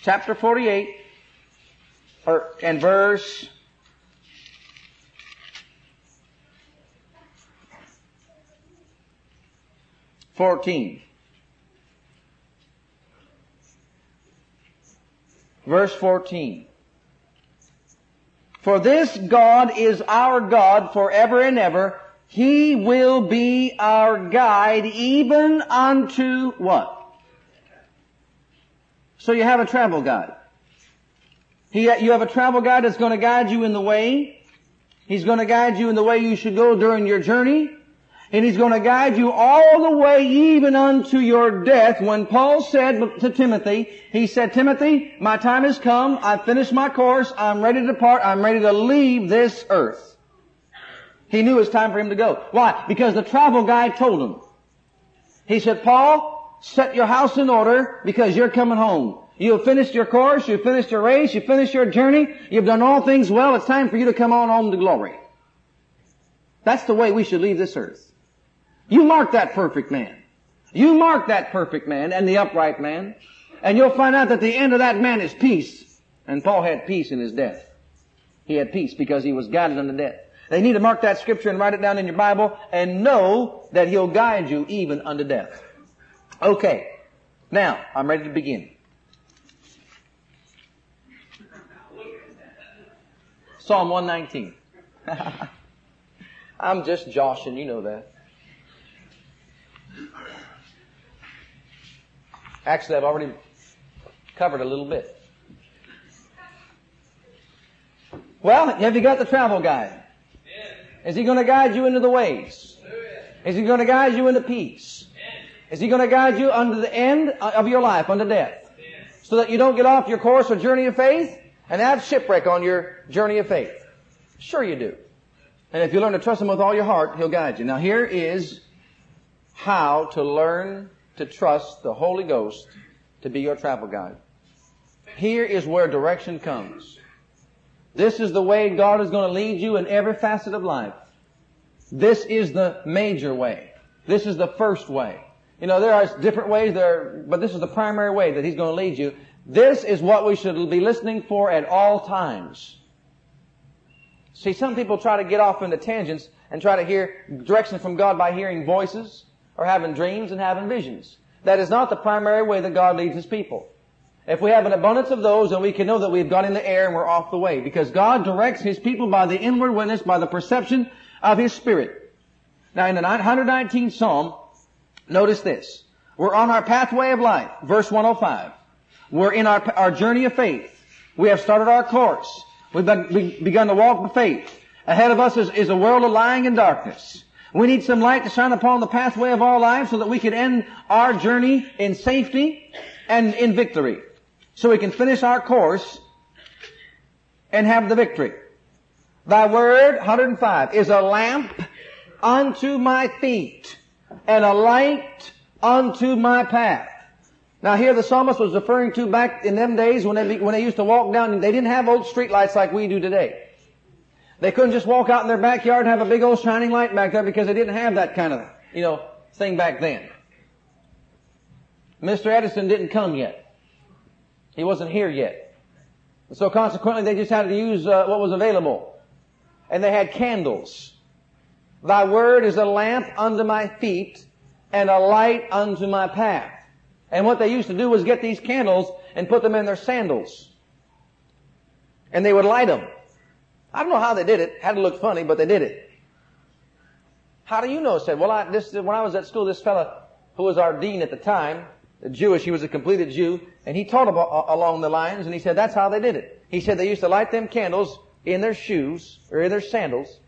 Chapter 48 or, and verse fourteen. Verse 14. For this God is our God forever and ever, He will be our guide even unto what? So you have a travel guide. He, you have a travel guide that's going to guide you in the way. He's going to guide you in the way you should go during your journey. And He's going to guide you all the way even unto your death. When Paul said to Timothy, he said, Timothy, my time has come. I've finished my course. I'm ready to depart. I'm ready to leave this earth. He knew it was time for him to go. Why? Because the travel guide told him. He said, Paul, set your house in order because you're coming home. You have finished your course, you've finished your race, you've finished your journey, you've done all things well, it's time for you to come on home to glory. That's the way we should leave this earth. You mark that perfect man. You mark that perfect man and the upright man, and you'll find out that the end of that man is peace. And Paul had peace in his death. He had peace because he was guided unto death. They need to mark that scripture and write it down in your Bible and know that he'll guide you even unto death. Okay. Now, I'm ready to begin. Psalm 119. [laughs] I'm just joshing, you know that. Actually, I've already covered a little bit. Well, have you got the travel guide? Is he going to guide you into the ways? Is he going to guide you into peace? Is he going to guide you unto the end of your life, unto death? So that you don't get off your course or journey of faith? And have shipwreck on your journey of faith. Sure you do. And if you learn to trust Him with all your heart, He'll guide you. Now here is how to learn to trust the Holy Ghost to be your travel guide. Here is where direction comes. This is the way God is going to lead you in every facet of life. This is the major way. This is the first way. You know, there are different ways there, but this is the primary way that He's going to lead you. This is what we should be listening for at all times. See, some people try to get off into tangents and try to hear direction from God by hearing voices or having dreams and having visions. That is not the primary way that God leads His people. If we have an abundance of those, then we can know that we've gone in the air and we're off the way. Because God directs His people by the inward witness, by the perception of His Spirit. Now in the 119th Psalm, notice this. We're on our pathway of life, verse 105. We're in our, our journey of faith. We have started our course. We've begun to walk by faith. Ahead of us is, is a world of lying and darkness. We need some light to shine upon the pathway of our lives so that we can end our journey in safety and in victory. So we can finish our course and have the victory. Thy word, 105, is a lamp unto my feet and a light unto my path. Now here the psalmist was referring to back in them days when they, when they used to walk down, they didn't have old street lights like we do today. They couldn't just walk out in their backyard and have a big old shining light back there because they didn't have that kind of, you know, thing back then. Mr. Edison didn't come yet. He wasn't here yet. So consequently they just had to use uh, what was available. And they had candles. Thy word is a lamp unto my feet and a light unto my path. And what they used to do was get these candles and put them in their sandals. And they would light them. I don't know how they did it. Had to look funny, but they did it. How do you know? said, well, I, this, when I was at school, this fellow who was our dean at the time, Jewish, he was a completed Jew, and he taught about, along the lines, and he said that's how they did it. He said they used to light them candles in their shoes, or in their sandals,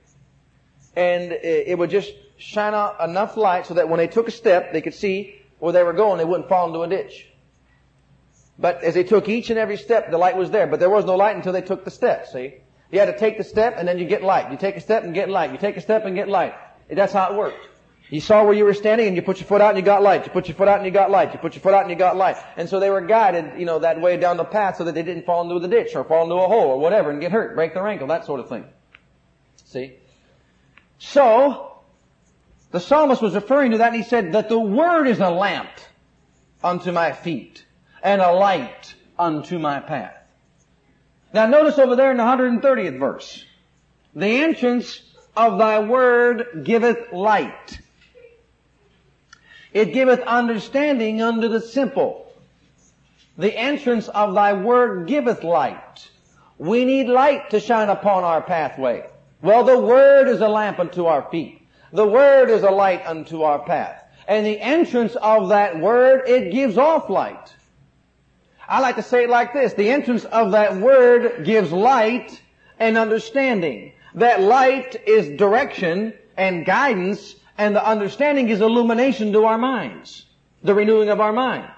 and it would just shine out enough light so that when they took a step, they could see where they were going, they wouldn't fall into a ditch. But as they took each and every step, the light was there. But there was no light until they took the step, see? You had to take the step and then you get light. You take a step and get light. You take a step and get light. That's how it worked. You saw where you were standing and you put your foot out and you got light. You put your foot out and you got light. You put your foot out and you got light. And so they were guided, you know, that way down the path so that they didn't fall into the ditch or fall into a hole or whatever and get hurt, break their ankle, that sort of thing. See? So, the psalmist was referring to that and he said that the word is a lamp unto my feet and a light unto my path. Now notice over there in the 130th verse. The entrance of thy word giveth light. It giveth understanding unto the simple. The entrance of thy word giveth light. We need light to shine upon our pathway. Well, the word is a lamp unto our feet The Word is a light unto our path. And the entrance of that Word, it gives off light. I like to say it like this. The entrance of that Word gives light and understanding. That light is direction and guidance and the understanding is illumination to our minds. The renewing of our mind.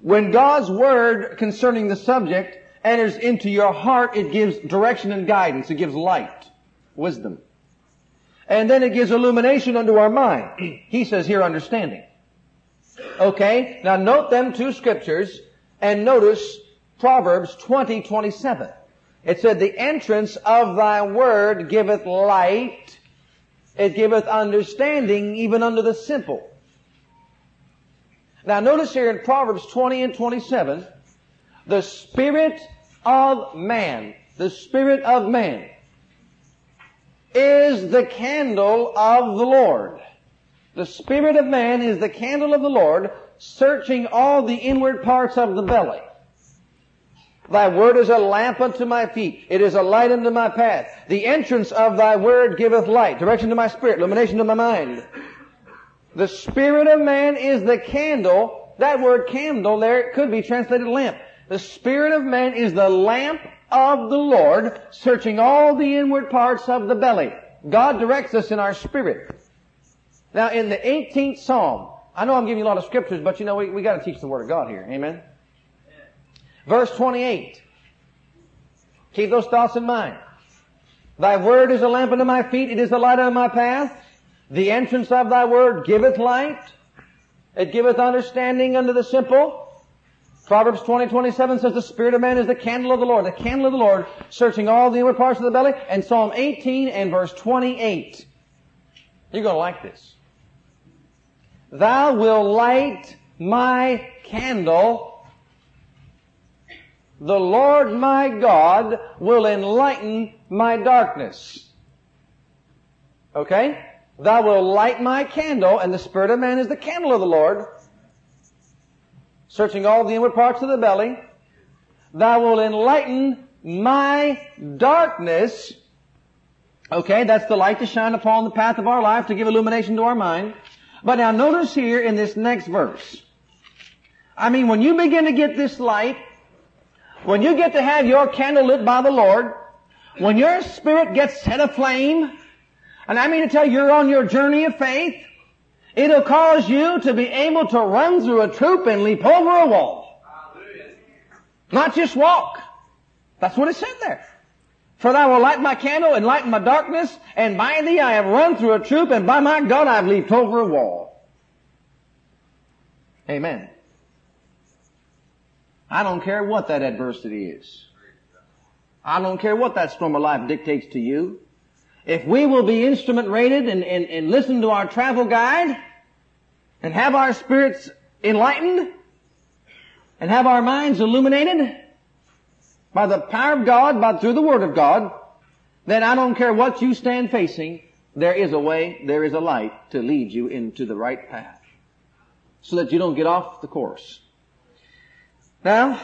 When God's Word concerning the subject enters into your heart, it gives direction and guidance. It gives light, wisdom. And then it gives illumination unto our mind. He says here understanding. Okay, now note them two scriptures and notice Proverbs 20, 27. It said, the entrance of thy word giveth light, it giveth understanding even unto the simple. Now notice here in Proverbs 20 and 27, the spirit of man, the spirit of man is the candle of the Lord. The Spirit of man is the candle of the Lord, searching all the inward parts of the belly. Thy word is a lamp unto my feet. It is a light unto my path. The entrance of thy word giveth light, direction to my spirit, illumination to my mind. The spirit of man is the candle. That word candle there, could be translated lamp. The spirit of man is the lamp of the Lord, searching all the inward parts of the belly. God directs us in our spirit. Now in the 18th Psalm, I know I'm giving you a lot of scriptures, but you know, we, we gotta teach the Word of God here. Amen? Verse 28. Keep those thoughts in mind. Thy word is a lamp unto my feet, it is the light unto my path. The entrance of thy word giveth light. It giveth understanding unto the simple. Proverbs 20, 27 says the spirit of man is the candle of the Lord, the candle of the Lord, searching all the inward parts of the belly. And Psalm 18 and verse 28. You're going to like this. Thou will light my candle. The Lord my God will enlighten my darkness. Okay? Thou will light my candle, and the Spirit of man is the candle of the Lord searching all the inward parts of the belly. Thou will enlighten my darkness. Okay, that's the light to shine upon the path of our life to give illumination to our mind. But now notice here in this next verse. I mean, when you begin to get this light, when you get to have your candle lit by the Lord, when your spirit gets set aflame, and I mean to tell you, you're on your journey of faith, It'll cause you to be able to run through a troop and leap over a wall. Not just walk. That's what it said there. For thou will light my candle and lighten my darkness, and by thee I have run through a troop, and by my God I have leaped over a wall. Amen. I don't care what that adversity is. I don't care what that storm of life dictates to you. If we will be instrument rated and, and, and listen to our travel guide and have our spirits enlightened and have our minds illuminated by the power of God, by through the Word of God, then I don't care what you stand facing, there is a way, there is a light to lead you into the right path. So that you don't get off the course. Now,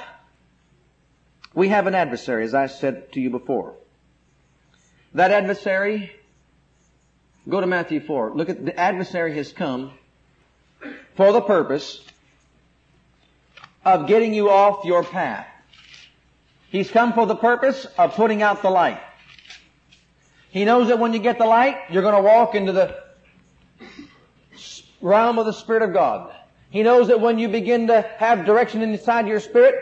we have an adversary, as I said to you before. That adversary, go to Matthew 4. Look at the adversary has come for the purpose of getting you off your path. He's come for the purpose of putting out the light. He knows that when you get the light, you're going to walk into the realm of the Spirit of God. He knows that when you begin to have direction inside your spirit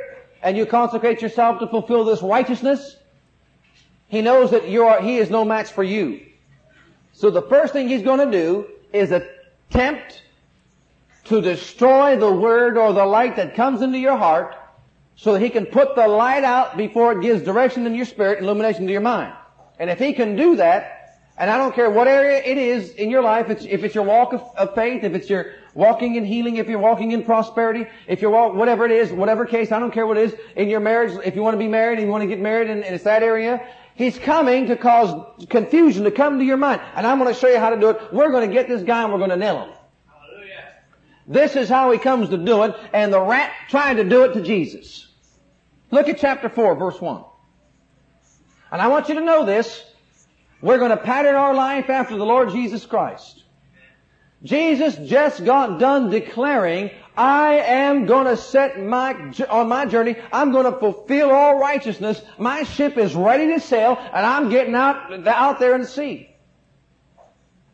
and you consecrate yourself to fulfill this righteousness, he knows that you are, he is no match for you. So the first thing he's going to do is attempt to destroy the word or the light that comes into your heart so that he can put the light out before it gives direction in your spirit, and illumination to your mind. And if he can do that, and I don't care what area it is in your life, it's, if it's your walk of, of, faith, if it's your walking in healing, if you're walking in prosperity, if you're walk, whatever it is, whatever case, I don't care what it is, in your marriage, if you want to be married and you want to get married and, and it's that area, He's coming to cause confusion to come to your mind. And I'm going to show you how to do it. We're going to get this guy and we're going to nail him. Hallelujah. This is how he comes to do it. And the rat tried to do it to Jesus. Look at chapter 4, verse 1. And I want you to know this. We're going to pattern our life after the Lord Jesus Christ. Jesus just got done declaring, I am to set my, on my journey, I'm to fulfill all righteousness. My ship is ready to sail and I'm getting out, out there in the sea.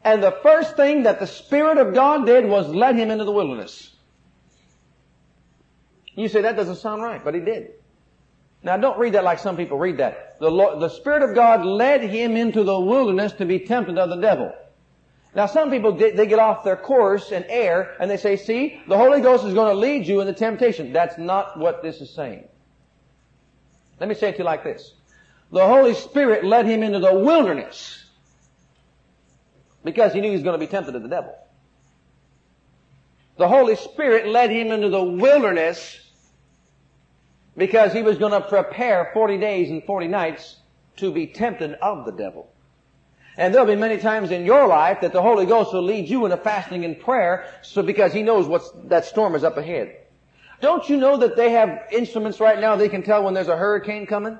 And the first thing that the Spirit of God did was let him into the wilderness. You say that doesn't sound right, but he did. Now don't read that like some people read that. The, Lord, the Spirit of God led him into the wilderness to be tempted of the devil. Now some people, they get off their course and err, and they say, see, the Holy Ghost is going to lead you into temptation. That's not what this is saying. Let me say it to you like this. The Holy Spirit led him into the wilderness because he knew he was going to be tempted of the devil. The Holy Spirit led him into the wilderness because he was going to prepare 40 days and 40 nights to be tempted of the devil. And there'll be many times in your life that the Holy Ghost will lead you into fasting and prayer so because He knows what's, that storm is up ahead. Don't you know that they have instruments right now they can tell when there's a hurricane coming?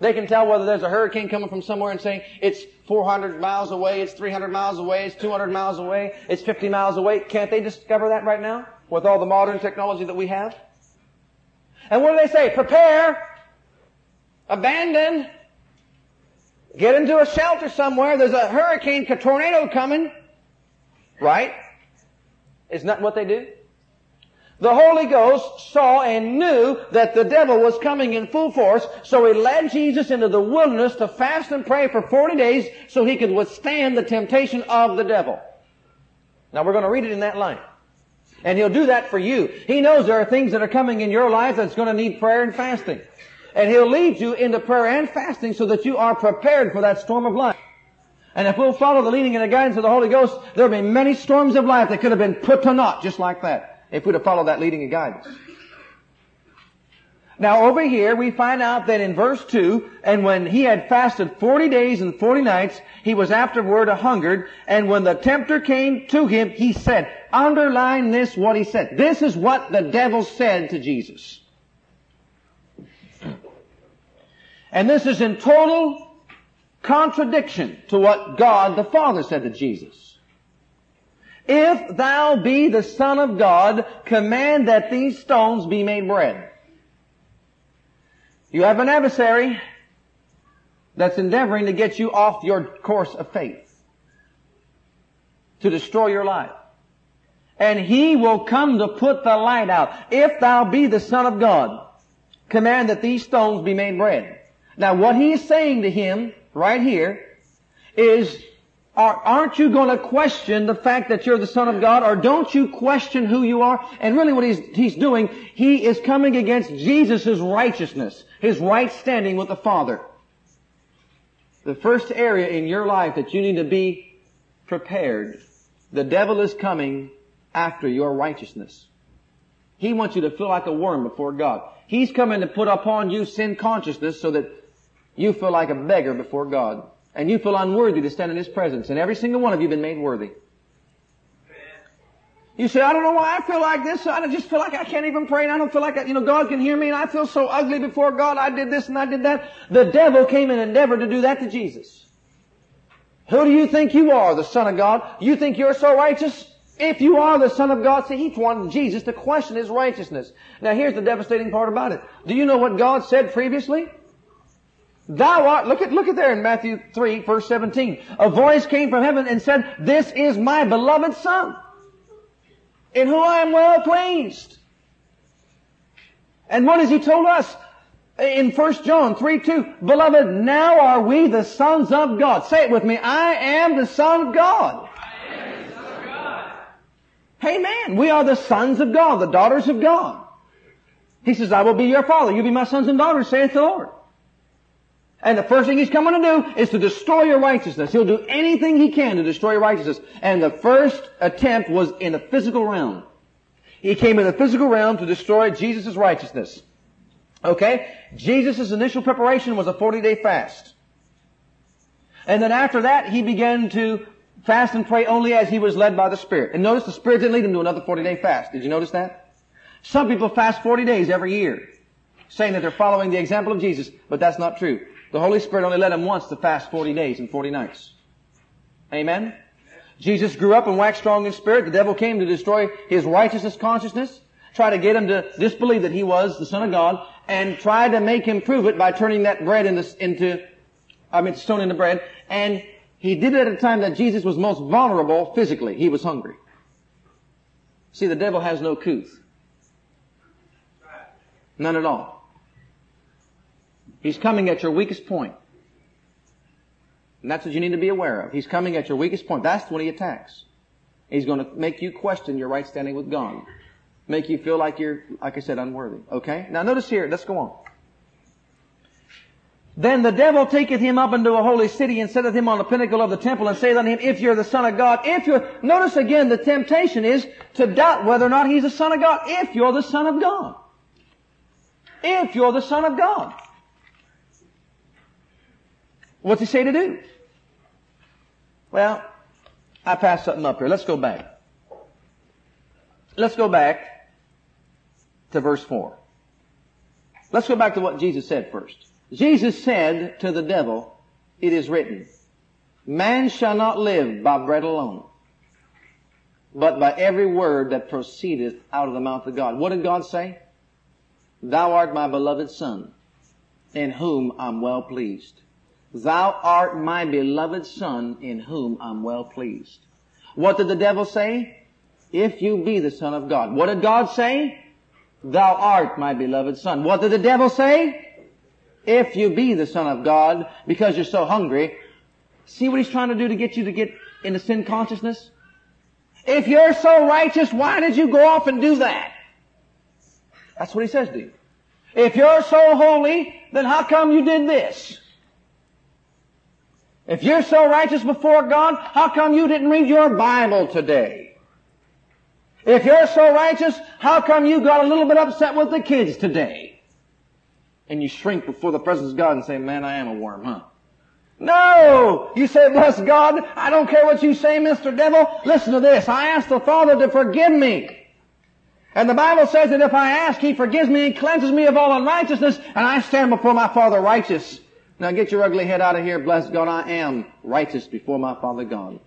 They can tell whether there's a hurricane coming from somewhere and saying it's 400 miles away, it's 300 miles away, it's 200 miles away, it's 50 miles away. Can't they discover that right now with all the modern technology that we have? And what do they say? Prepare, abandon, get into a shelter somewhere. There's a hurricane, a tornado coming. Right? Isn't that what they do? The Holy Ghost saw and knew that the devil was coming in full force, so he led Jesus into the wilderness to fast and pray for 40 days so he could withstand the temptation of the devil. Now we're going to read it in that line. And he'll do that for you. He knows there are things that are coming in your life that's going to need prayer and fasting. And he'll lead you into prayer and fasting so that you are prepared for that storm of life. And if we'll follow the leading and the guidance of the Holy Ghost, there'll be many storms of life that could have been put to naught just like that if we'd have followed that leading and guidance. Now over here we find out that in verse 2, and when he had fasted 40 days and 40 nights, he was afterward a hungered, and when the tempter came to him, he said, underline this what he said. This is what the devil said to Jesus. And this is in total contradiction to what God the Father said to Jesus. If thou be the Son of God, command that these stones be made bread. You have an adversary that's endeavoring to get you off your course of faith. To destroy your life. And he will come to put the light out. If thou be the Son of God, command that these stones be made bread. Now what he's saying to him right here is aren't you going to question the fact that you're the Son of God, or don't you question who you are? And really what he's, he's doing, he is coming against Jesus' righteousness, his right standing with the Father. The first area in your life that you need to be prepared, the devil is coming after your righteousness. He wants you to feel like a worm before God. He's coming to put upon you sin consciousness so that you feel like a beggar before God. And you feel unworthy to stand in His presence. And every single one of you have been made worthy. You say, I don't know why I feel like this. I just feel like I can't even pray and I don't feel like, I, you know, God can hear me and I feel so ugly before God. I did this and I did that. The devil came and endeavored to do that to Jesus. Who do you think you are, the Son of God? You think you're so righteous? If you are the Son of God, see, he wanted Jesus to question his righteousness. Now here's the devastating part about it. Do you know what God said previously? Thou art, look at, look at there in Matthew 3, verse 17. A voice came from heaven and said, This is my beloved Son, in whom I am well pleased. And what has he told us? In 1 John 3, 2, Beloved, now are we the sons of God. Say it with me. I am the Son of God. Amen. We are the sons of God, the daughters of God. He says, I will be your father. You'll be my sons and daughters, saith the Lord. And the first thing he's coming to do is to destroy your righteousness. He'll do anything he can to destroy your righteousness. And the first attempt was in the physical realm. He came in the physical realm to destroy Jesus' righteousness. Okay? Jesus' initial preparation was a 40 day fast. And then after that, he began to fast and pray only as he was led by the Spirit. And notice the Spirit didn't lead him to another 40 day fast. Did you notice that? Some people fast 40 days every year, saying that they're following the example of Jesus, but that's not true. The Holy Spirit only led him once to fast 40 days and 40 nights. Amen? Jesus grew up and waxed strong in spirit. The devil came to destroy his righteousness consciousness, try to get him to disbelieve that he was the Son of God, and try to make him prove it by turning that bread into, into I mean, stone into bread. And he did it at a time that Jesus was most vulnerable physically. He was hungry. See, the devil has no couth. None at all. He's coming at your weakest point. And that's what you need to be aware of. He's coming at your weakest point. That's when he attacks. He's going to make you question your right standing with God. Make you feel like you're, like I said, unworthy. Okay? Now notice here, let's go on. Then the devil taketh him up into a holy city and setteth him on the pinnacle of the temple and saith unto him, If you're the Son of God, if you're, notice again the temptation is to doubt whether or not he's the Son of God. If you're the Son of God. If you're the Son of God. What's he say to do? Well, I passed something up here. Let's go back. Let's go back to verse 4. Let's go back to what Jesus said first. Jesus said to the devil, it is written, man shall not live by bread alone, but by every word that proceedeth out of the mouth of God. What did God say? Thou art my beloved son, in whom I'm well pleased. Thou art my beloved son in whom I'm well pleased. What did the devil say? If you be the son of God. What did God say? Thou art my beloved son. What did the devil say? If you be the son of God because you're so hungry. See what he's trying to do to get you to get into sin consciousness? If you're so righteous, why did you go off and do that? That's what he says to you. If you're so holy, then how come you did this? If you're so righteous before God, how come you didn't read your Bible today? If you're so righteous, how come you got a little bit upset with the kids today? And you shrink before the presence of God and say, man, I am a worm, huh? No! You say, bless God, I don't care what you say, Mr. Devil. Listen to this. I ask the Father to forgive me. And the Bible says that if I ask, He forgives me and cleanses me of all unrighteousness, and I stand before my Father righteous. Now get your ugly head out of here. Bless God, I am righteous before my Father God.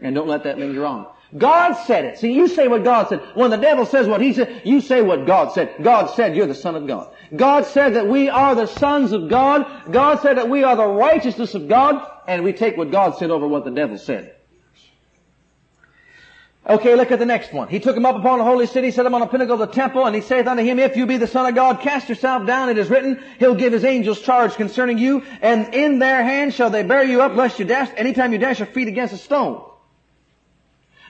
And don't let that linger on. God said it. See, you say what God said. When the devil says what he said, you say what God said. God said you're the Son of God. God said that we are the sons of God. God said that we are the righteousness of God. And we take what God said over what the devil said. Okay, look at the next one. He took him up upon the holy city, set him on a pinnacle of the temple, and he saith unto him, If you be the Son of God, cast yourself down. It is written, He'll give His angels charge concerning you, and in their hands shall they bear you up, lest you dash, anytime you dash your feet against a stone.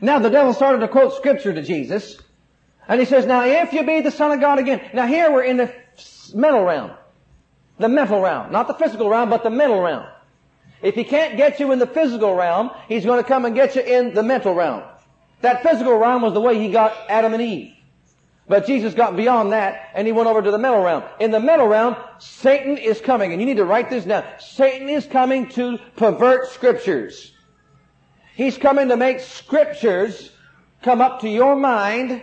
Now the devil started to quote scripture to Jesus, and he says, Now if you be the Son of God again. Now here we're in the mental realm. The mental realm. Not the physical realm, but the mental realm. If he can't get you in the physical realm, he's going to come and get you in the mental realm. That physical realm was the way he got Adam and Eve. But Jesus got beyond that and he went over to the mental realm. In the mental realm, Satan is coming, and you need to write this down. Satan is coming to pervert scriptures. He's coming to make scriptures come up to your mind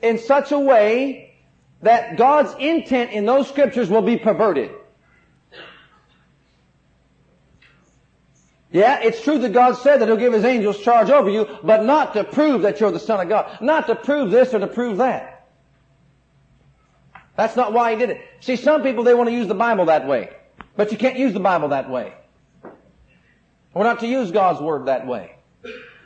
in such a way that God's intent in those scriptures will be perverted. Yeah, it's true that God said that He'll give His angels charge over you, but not to prove that you're the Son of God. Not to prove this or to prove that. That's not why He did it. See, some people, they want to use the Bible that way. But you can't use the Bible that way. We're not to use God's Word that way.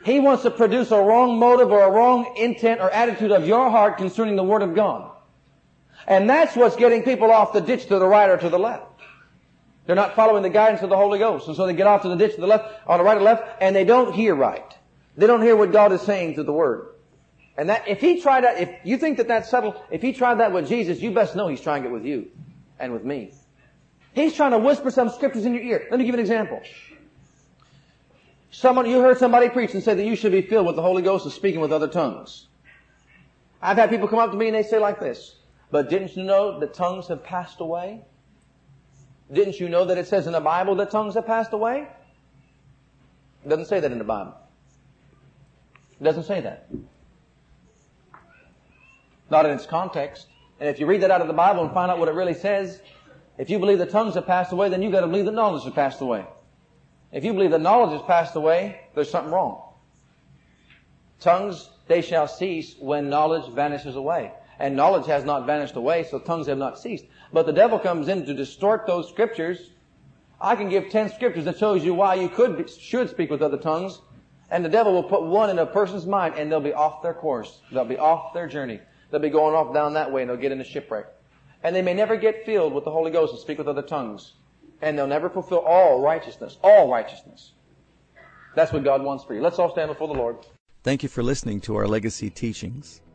He wants to produce a wrong motive or a wrong intent or attitude of your heart concerning the Word of God. And that's what's getting people off the ditch to the right or to the left. They're not following the guidance of the Holy Ghost. And so they get off to the ditch to the left, on the right or left, and they don't hear right. They don't hear what God is saying through the Word. And that, if he tried that, if you think that that's subtle, if he tried that with Jesus, you best know he's trying it with you. And with me. He's trying to whisper some scriptures in your ear. Let me give you an example. Someone, you heard somebody preach and say that you should be filled with the Holy Ghost and speaking with other tongues. I've had people come up to me and they say like this, but didn't you know that tongues have passed away? Didn't you know that it says in the Bible that tongues have passed away? It doesn't say that in the Bible. It doesn't say that. Not in its context. And if you read that out of the Bible and find out what it really says, If you believe the tongues have passed away, then you've got to believe that knowledge has passed away. If you believe that knowledge has passed away, there's something wrong. Tongues, they shall cease when knowledge vanishes away. And knowledge has not vanished away, so tongues have not ceased. But the devil comes in to distort those scriptures. I can give ten scriptures that shows you why you could, should speak with other tongues. And the devil will put one in a person's mind and they'll be off their course. They'll be off their journey. They'll be going off down that way and they'll get in a shipwreck. And they may never get filled with the Holy Ghost and speak with other tongues. And they'll never fulfill all righteousness. All righteousness. That's what God wants for you. Let's all stand before the Lord. Thank you for listening to our legacy teachings.